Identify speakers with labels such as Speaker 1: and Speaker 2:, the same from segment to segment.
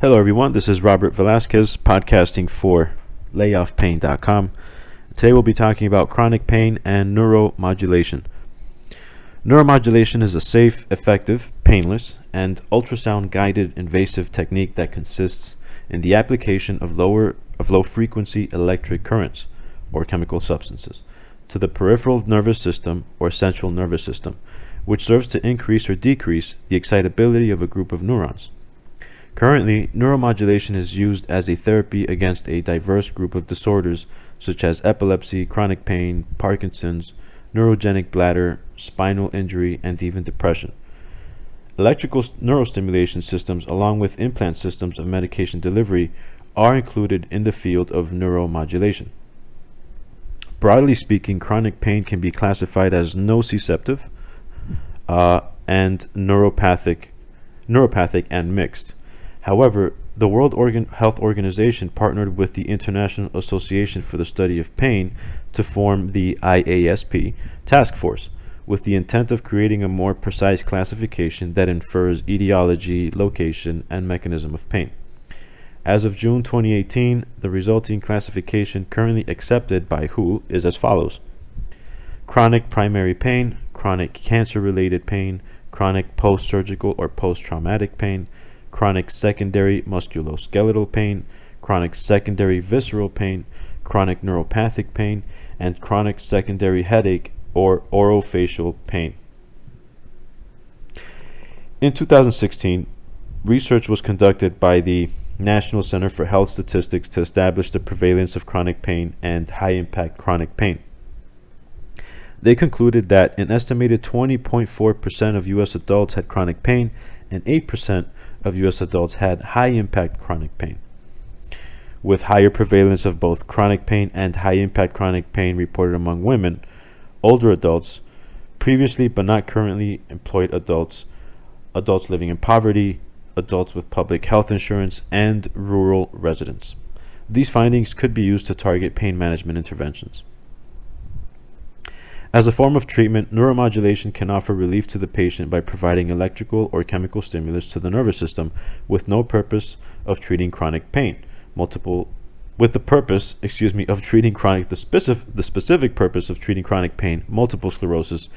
Speaker 1: Hello, everyone. This is Robert Velasquez, podcasting for layoffpain.com. Today, we'll be talking about chronic pain and neuromodulation. Neuromodulation is a safe, effective, painless, and ultrasound guided invasive technique that consists in the application of lower of low frequency electric currents or chemical substances to the peripheral nervous system or central nervous system, which serves to increase or decrease the excitability of a group of neurons. Currently, neuromodulation is used as a therapy against a diverse group of disorders such as epilepsy, chronic pain, Parkinson's, neurogenic bladder, spinal injury, and even depression. Electrical neurostimulation systems, along with implant systems of medication delivery, are included in the field of neuromodulation. Broadly speaking, chronic pain can be classified as nociceptive uh, and neuropathic, neuropathic and mixed. However, the World Organ Health Organization partnered with the International Association for the Study of Pain to form the IASP task force with the intent of creating a more precise classification that infers etiology, location, and mechanism of pain. As of June 2018, the resulting classification currently accepted by WHO is as follows chronic primary pain, chronic cancer related pain, chronic post surgical or post traumatic pain chronic secondary musculoskeletal pain, chronic secondary visceral pain, chronic neuropathic pain, and chronic secondary headache or orofacial pain. In 2016, research was conducted by the National Center for Health Statistics to establish the prevalence of chronic pain and high impact chronic pain. They concluded that an estimated 20.4% of U.S. adults had chronic pain and 8% of U.S. adults had high impact chronic pain, with higher prevalence of both chronic pain and high impact chronic pain reported among women, older adults, previously but not currently employed adults, adults living in poverty, adults with public health insurance, and rural residents. These findings could be used to target pain management interventions. As a form of treatment, neuromodulation can offer relief to the patient by providing electrical or chemical stimulus to the nervous system with no purpose of treating chronic pain. Multiple with the purpose, excuse me, of treating chronic the specific the specific purpose of treating chronic pain, multiple sclerosis,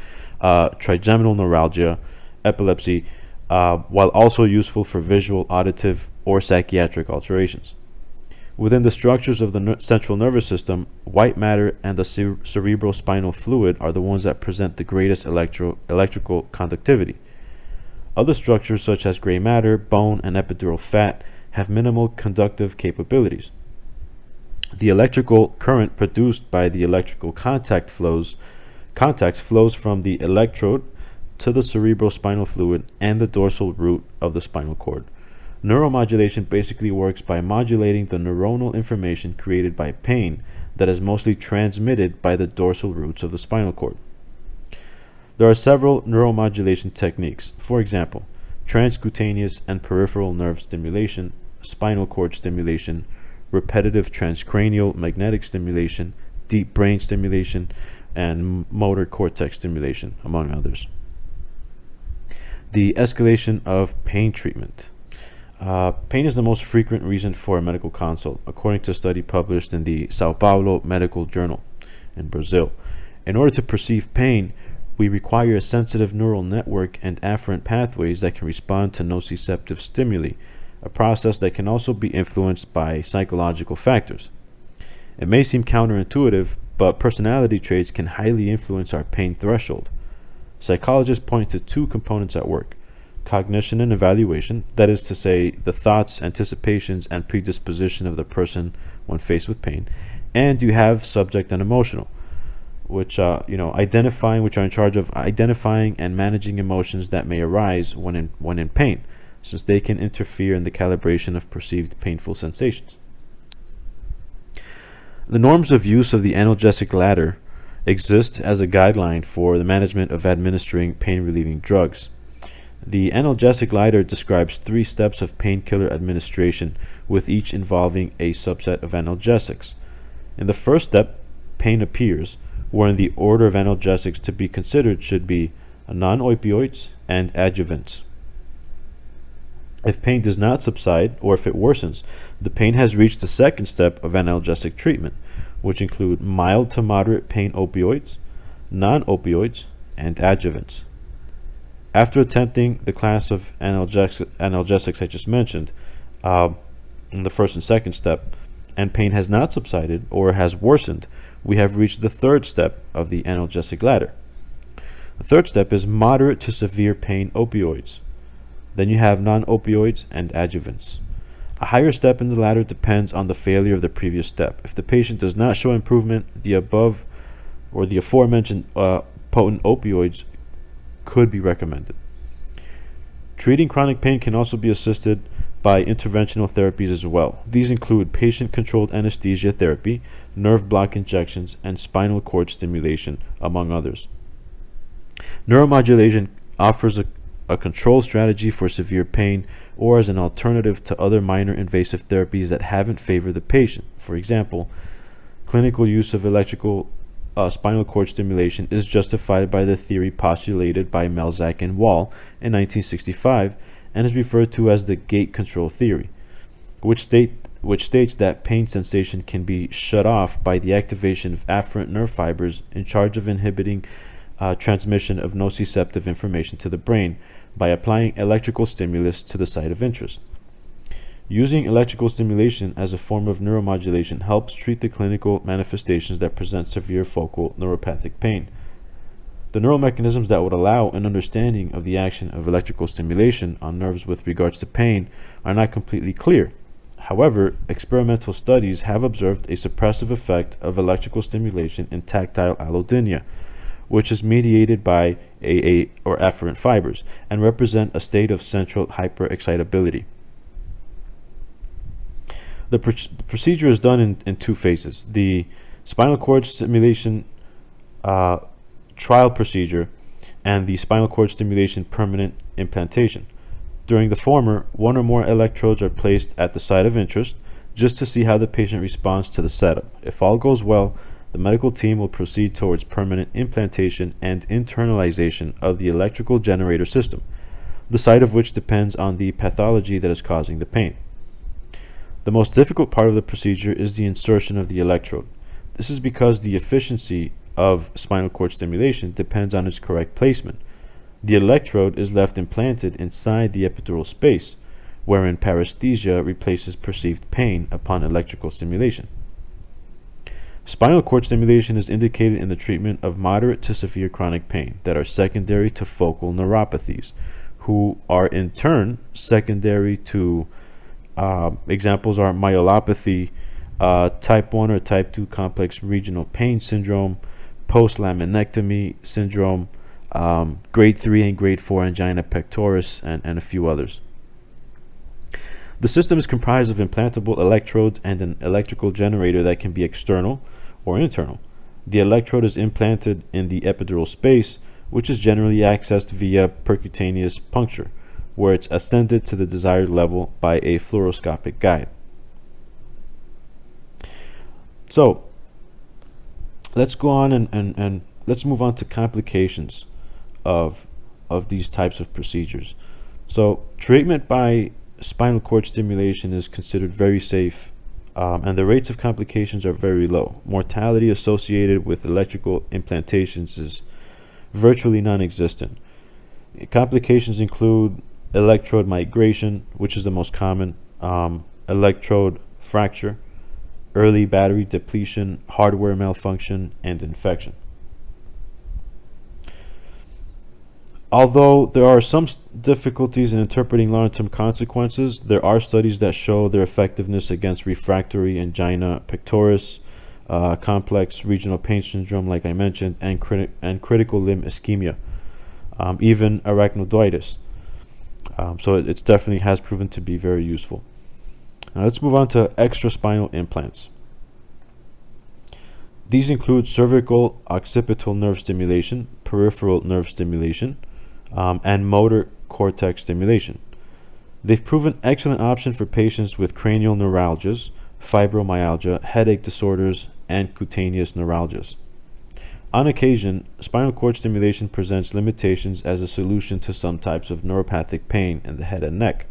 Speaker 1: uh, trigeminal neuralgia, epilepsy, uh, while also useful for visual, auditive, or psychiatric alterations. Within the structures of the ner central nervous system, white matter and the cer cerebral spinal fluid are the ones that present the greatest electro electrical conductivity. Other structures such as gray matter, bone, and epidural fat have minimal conductive capabilities. The electrical current produced by the electrical contact flows contact flows from the electrode to the cerebral spinal fluid and the dorsal root of the spinal cord. Neuromodulation basically works by modulating the neuronal information created by pain that is mostly transmitted by the dorsal roots of the spinal cord. There are several neuromodulation techniques. For example, transcutaneous and peripheral nerve stimulation, spinal cord stimulation, repetitive transcranial magnetic stimulation, deep brain stimulation, and motor cortex stimulation, among others. The escalation of pain treatment. Uh, pain is the most frequent reason for a medical consult, according to a study published in the Sao Paulo Medical Journal in Brazil. In order to perceive pain, we require a sensitive neural network and afferent pathways that can respond to nociceptive stimuli, a process that can also be influenced by psychological factors. It may seem counterintuitive, but personality traits can highly influence our pain threshold. Psychologists point to two components at work cognition and evaluation, that is to say, the thoughts, anticipations, and predisposition of the person when faced with pain, and you have subject and emotional, which uh, you know identifying, which are in charge of identifying and managing emotions that may arise when in when in pain, since they can interfere in the calibration of perceived painful sensations. The norms of use of the analgesic ladder exist as a guideline for the management of administering pain relieving drugs. The analgesic ladder describes three steps of painkiller administration, with each involving a subset of analgesics. In the first step, pain appears, wherein the order of analgesics to be considered should be non opioids and adjuvants. If pain does not subside or if it worsens, the pain has reached the second step of analgesic treatment, which include mild to moderate pain opioids, non opioids, and adjuvants. After attempting the class of analgesic, analgesics I just mentioned, uh, in the first and second step, and pain has not subsided or has worsened, we have reached the third step of the analgesic ladder. The third step is moderate to severe pain opioids. Then you have non opioids and adjuvants. A higher step in the ladder depends on the failure of the previous step. If the patient does not show improvement, the above or the aforementioned uh, potent opioids could be recommended. Treating chronic pain can also be assisted by interventional therapies as well. These include patient controlled anesthesia therapy, nerve block injections, and spinal cord stimulation, among others. Neuromodulation offers a, a control strategy for severe pain or as an alternative to other minor invasive therapies that haven't favored the patient. For example, clinical use of electrical uh, spinal cord stimulation is justified by the theory postulated by Melzack and Wall in 1965 and is referred to as the gate control theory, which, state, which states that pain sensation can be shut off by the activation of afferent nerve fibers in charge of inhibiting uh, transmission of nociceptive information to the brain by applying electrical stimulus to the site of interest. Using electrical stimulation as a form of neuromodulation helps treat the clinical manifestations that present severe focal neuropathic pain. The neural mechanisms that would allow an understanding of the action of electrical stimulation on nerves with regards to pain are not completely clear. However, experimental studies have observed a suppressive effect of electrical stimulation in tactile allodynia, which is mediated by AA or afferent fibers and represent a state of central hyperexcitability. The, pr- the procedure is done in, in two phases. The spinal cord stimulation uh, trial procedure and the spinal cord stimulation permanent implantation. During the former, one or more electrodes are placed at the site of interest just to see how the patient responds to the setup. If all goes well, the medical team will proceed towards permanent implantation and internalization of the electrical generator system, the site of which depends on the pathology that is causing the pain. The most difficult part of the procedure is the insertion of the electrode. This is because the efficiency of spinal cord stimulation depends on its correct placement. The electrode is left implanted inside the epidural space, wherein paresthesia replaces perceived pain upon electrical stimulation. Spinal cord stimulation is indicated in the treatment of moderate to severe chronic pain that are secondary to focal neuropathies, who are in turn secondary to uh, examples are myelopathy, uh, type 1 or type 2 complex regional pain syndrome, post laminectomy syndrome, um, grade 3 and grade 4 angina pectoris, and, and a few others. The system is comprised of implantable electrodes and an electrical generator that can be external or internal. The electrode is implanted in the epidural space, which is generally accessed via percutaneous puncture, where it's ascended to the desired level by a fluoroscopic guide. So, let's go on and, and, and let's move on to complications of, of these types of procedures. So, treatment by spinal cord stimulation is considered very safe um, and the rates of complications are very low. Mortality associated with electrical implantations is virtually non existent. Complications include electrode migration, which is the most common, um, electrode fracture, early battery depletion, hardware malfunction, and infection. Although there are some difficulties in interpreting long term consequences, there are studies that show their effectiveness against refractory angina pectoris, uh, complex regional pain syndrome, like I mentioned, and, and critical limb ischemia, um, even arachnoiditis. Um, so it, it definitely has proven to be very useful. Now let's move on to extraspinal implants. These include cervical occipital nerve stimulation, peripheral nerve stimulation, um, and motor cortex stimulation. They've proven excellent option for patients with cranial neuralgias, fibromyalgia, headache disorders, and cutaneous neuralgias. On occasion, spinal cord stimulation presents limitations as a solution to some types of neuropathic pain in the head and neck.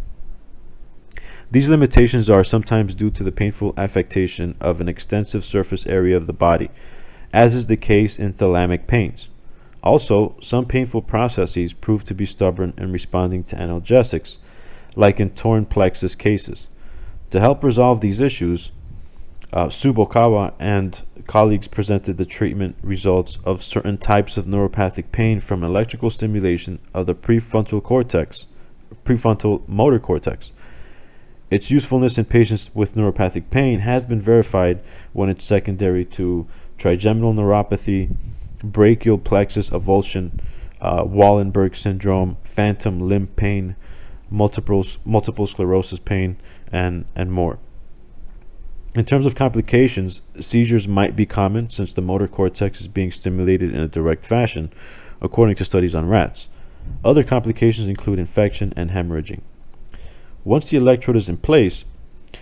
Speaker 1: These limitations are sometimes due to the painful affectation of an extensive surface area of the body, as is the case in thalamic pains. Also, some painful processes prove to be stubborn in responding to analgesics, like in torn plexus cases. To help resolve these issues, uh, Tsubokawa and colleagues presented the treatment results of certain types of neuropathic pain from electrical stimulation of the prefrontal cortex, prefrontal motor cortex. Its usefulness in patients with neuropathic pain has been verified when it's secondary to trigeminal neuropathy, brachial plexus avulsion, uh, Wallenberg syndrome, phantom limb pain, multiple multiple sclerosis pain, and and more. In terms of complications, seizures might be common since the motor cortex is being stimulated in a direct fashion, according to studies on rats. Other complications include infection and hemorrhaging. Once the electrode is in place,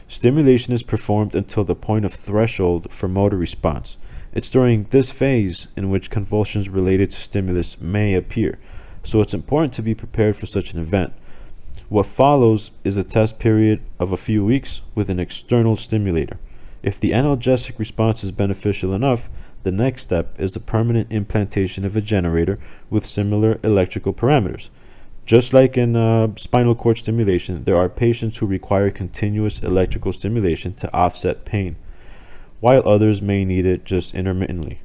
Speaker 1: stimulation is performed until the point of threshold for motor response. It's during this phase in which convulsions related to stimulus may appear, so it's important to be prepared for such an event. What follows is a test period of a few weeks with an external stimulator. If the analgesic response is beneficial enough, the next step is the permanent implantation of a generator with similar electrical parameters. Just like in uh, spinal cord stimulation, there are patients who require continuous electrical stimulation to offset pain, while others may need it just intermittently.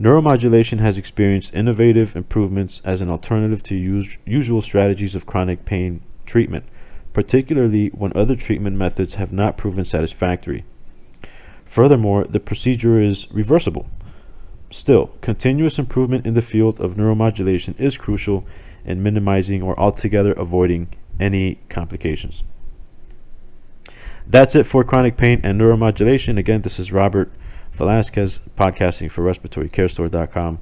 Speaker 1: Neuromodulation has experienced innovative improvements as an alternative to us- usual strategies of chronic pain treatment, particularly when other treatment methods have not proven satisfactory. Furthermore, the procedure is reversible. Still, continuous improvement in the field of neuromodulation is crucial in minimizing or altogether avoiding any complications. That's it for chronic pain and neuromodulation. Again, this is Robert Velasquez, podcasting for respiratorycarestore.com.